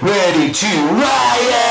ready to riot!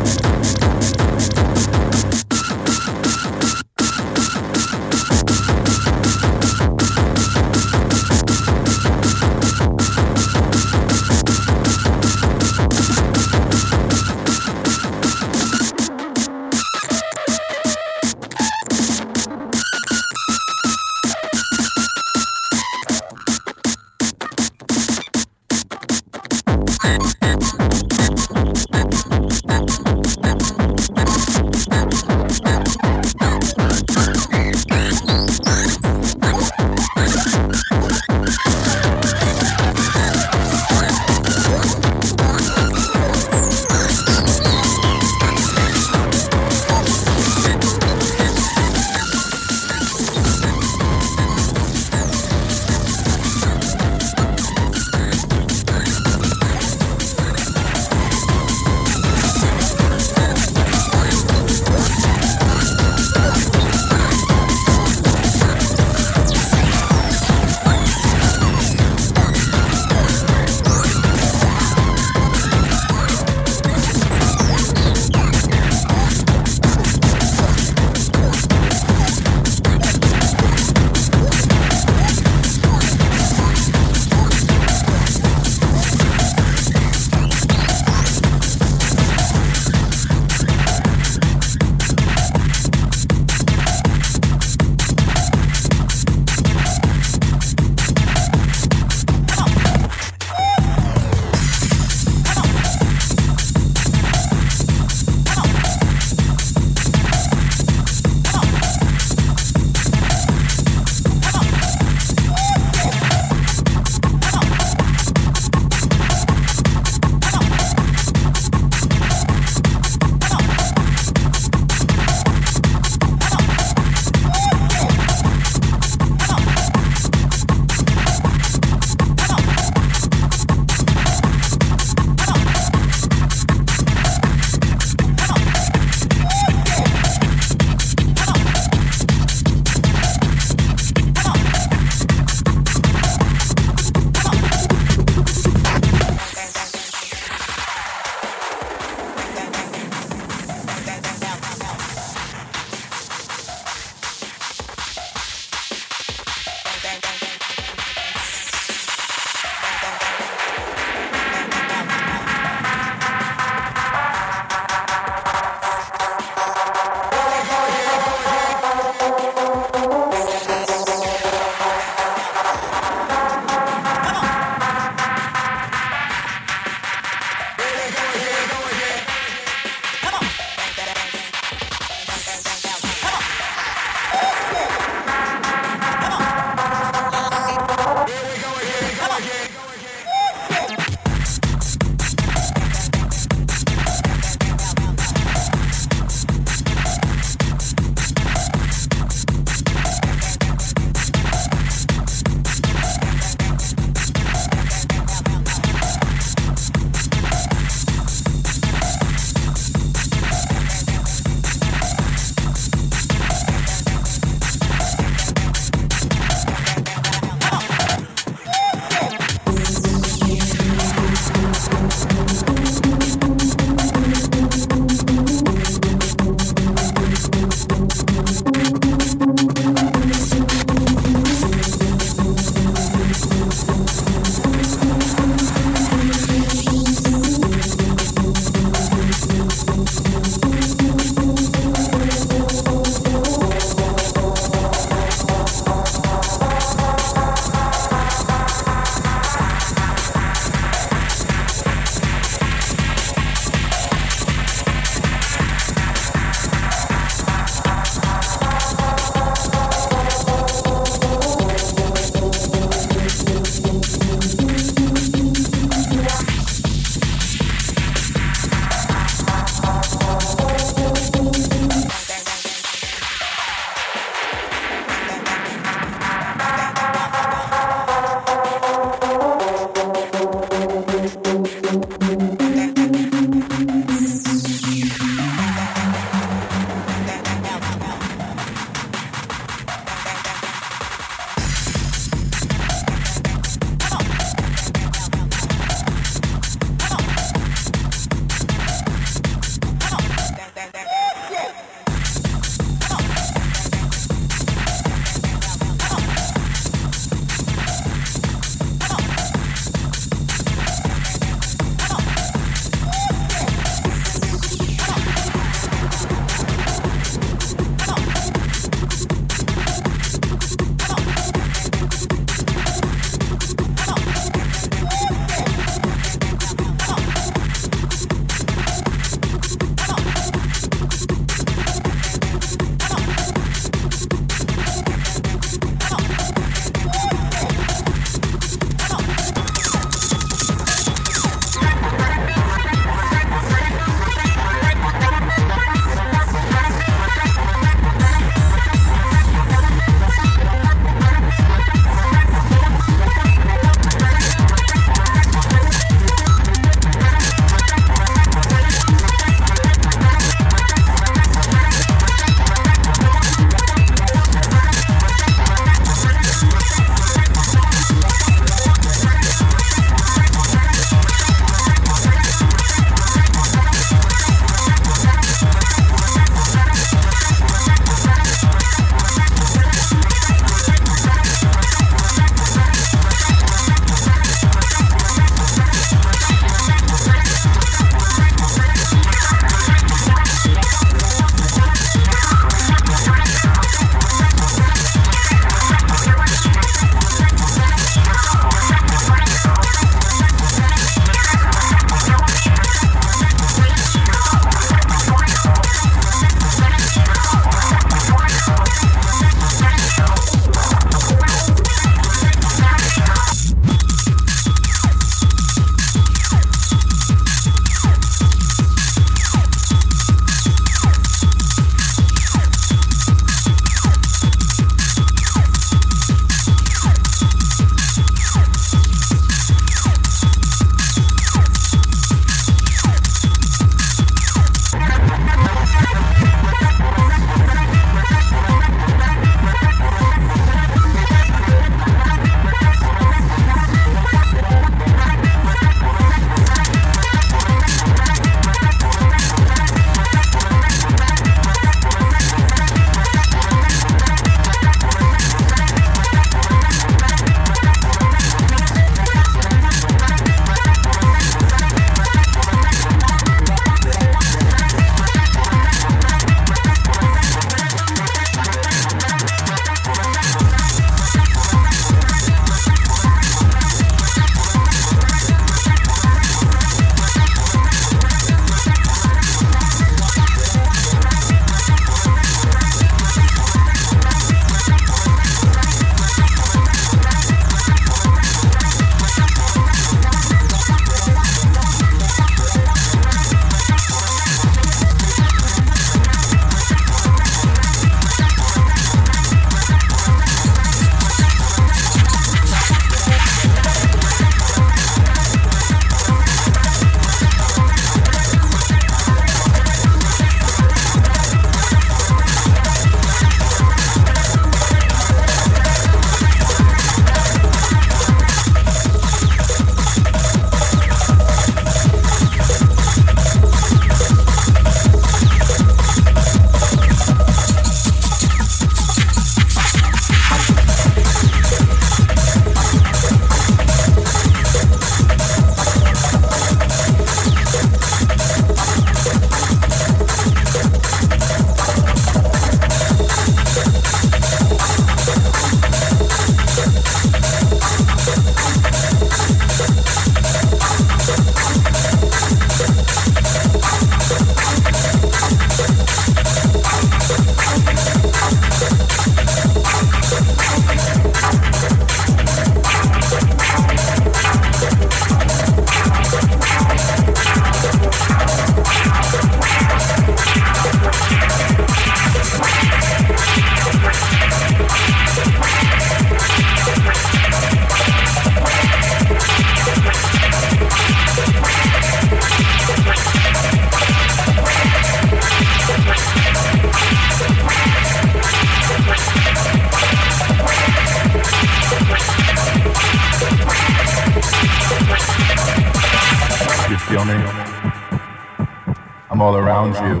all around you.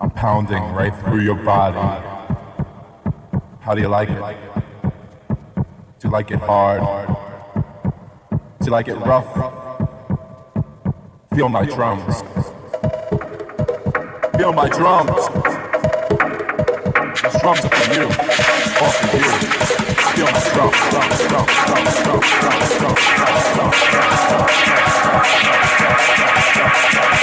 I'm pounding right through your body. How do you like it? Do you like it hard? Do you like it rough? Feel my drums. Feel my drums. These drums are for you. All for you. Feel my drums, drums, drums, drums, drums, drums, drums, drums, drums, drums, drums, drums, drums, Thank you.